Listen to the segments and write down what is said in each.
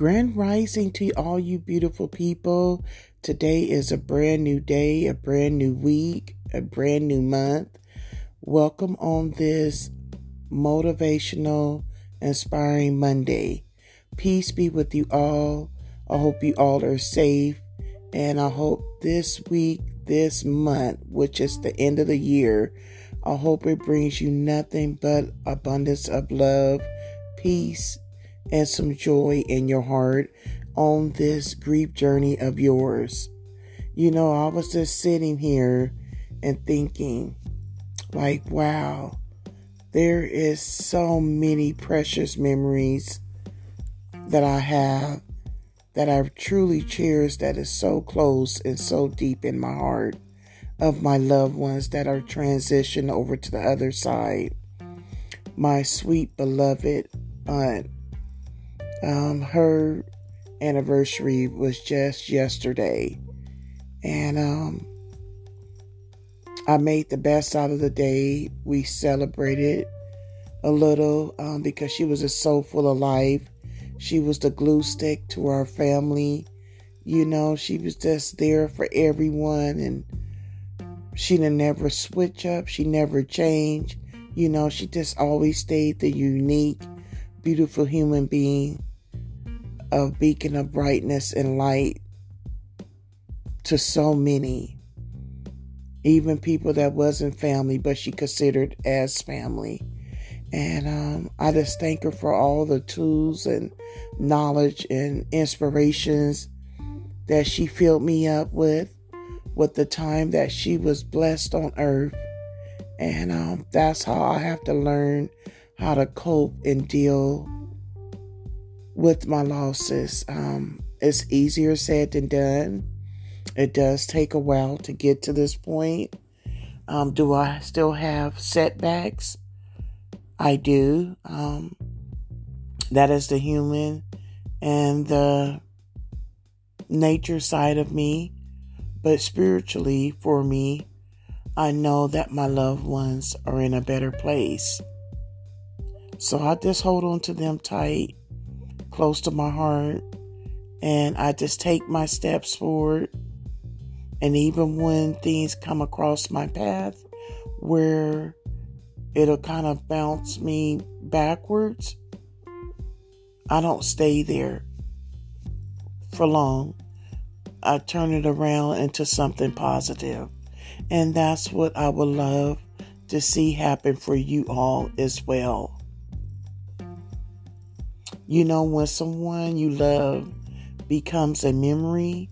Grand rising to all you beautiful people. Today is a brand new day, a brand new week, a brand new month. Welcome on this motivational, inspiring Monday. Peace be with you all. I hope you all are safe. And I hope this week, this month, which is the end of the year, I hope it brings you nothing but abundance of love, peace, and some joy in your heart on this grief journey of yours. You know, I was just sitting here and thinking, like, wow, there is so many precious memories that I have that I truly cherish that is so close and so deep in my heart of my loved ones that are transitioned over to the other side. My sweet beloved aunt um, her anniversary was just yesterday, and um, I made the best out of the day. We celebrated a little um, because she was just so full of life. She was the glue stick to our family. You know, she was just there for everyone, and she didn't never switch up. She never changed. You know, she just always stayed the unique, beautiful human being a beacon of brightness and light to so many even people that wasn't family but she considered as family. And um, i just thank her for all the tools and knowledge and inspirations that she filled me up with with the time that she was blessed on earth. And um, that's how i have to learn how to cope and deal with my losses. Um, it's easier said than done. It does take a while to get to this point. Um, do I still have setbacks? I do. Um, that is the human and the nature side of me. But spiritually, for me, I know that my loved ones are in a better place. So I just hold on to them tight close to my heart. And I just take my steps forward. And even when things come across my path where it'll kind of bounce me backwards, I don't stay there for long. I turn it around into something positive. And that's what I would love to see happen for you all as well. You know, when someone you love becomes a memory,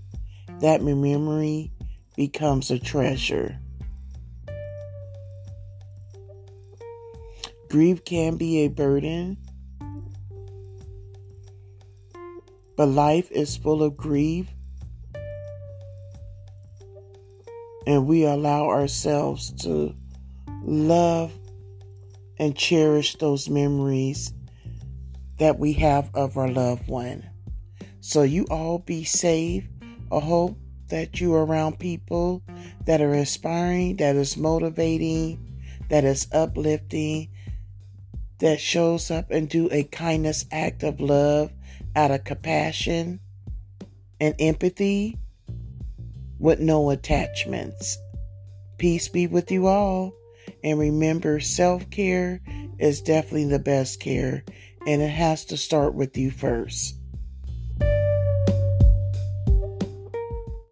that memory becomes a treasure. Grief can be a burden, but life is full of grief, and we allow ourselves to love and cherish those memories that we have of our loved one. So you all be safe. I hope that you are around people that are inspiring, that is motivating, that is uplifting, that shows up and do a kindness act of love out of compassion and empathy with no attachments. Peace be with you all. And remember, self care is definitely the best care and it has to start with you first.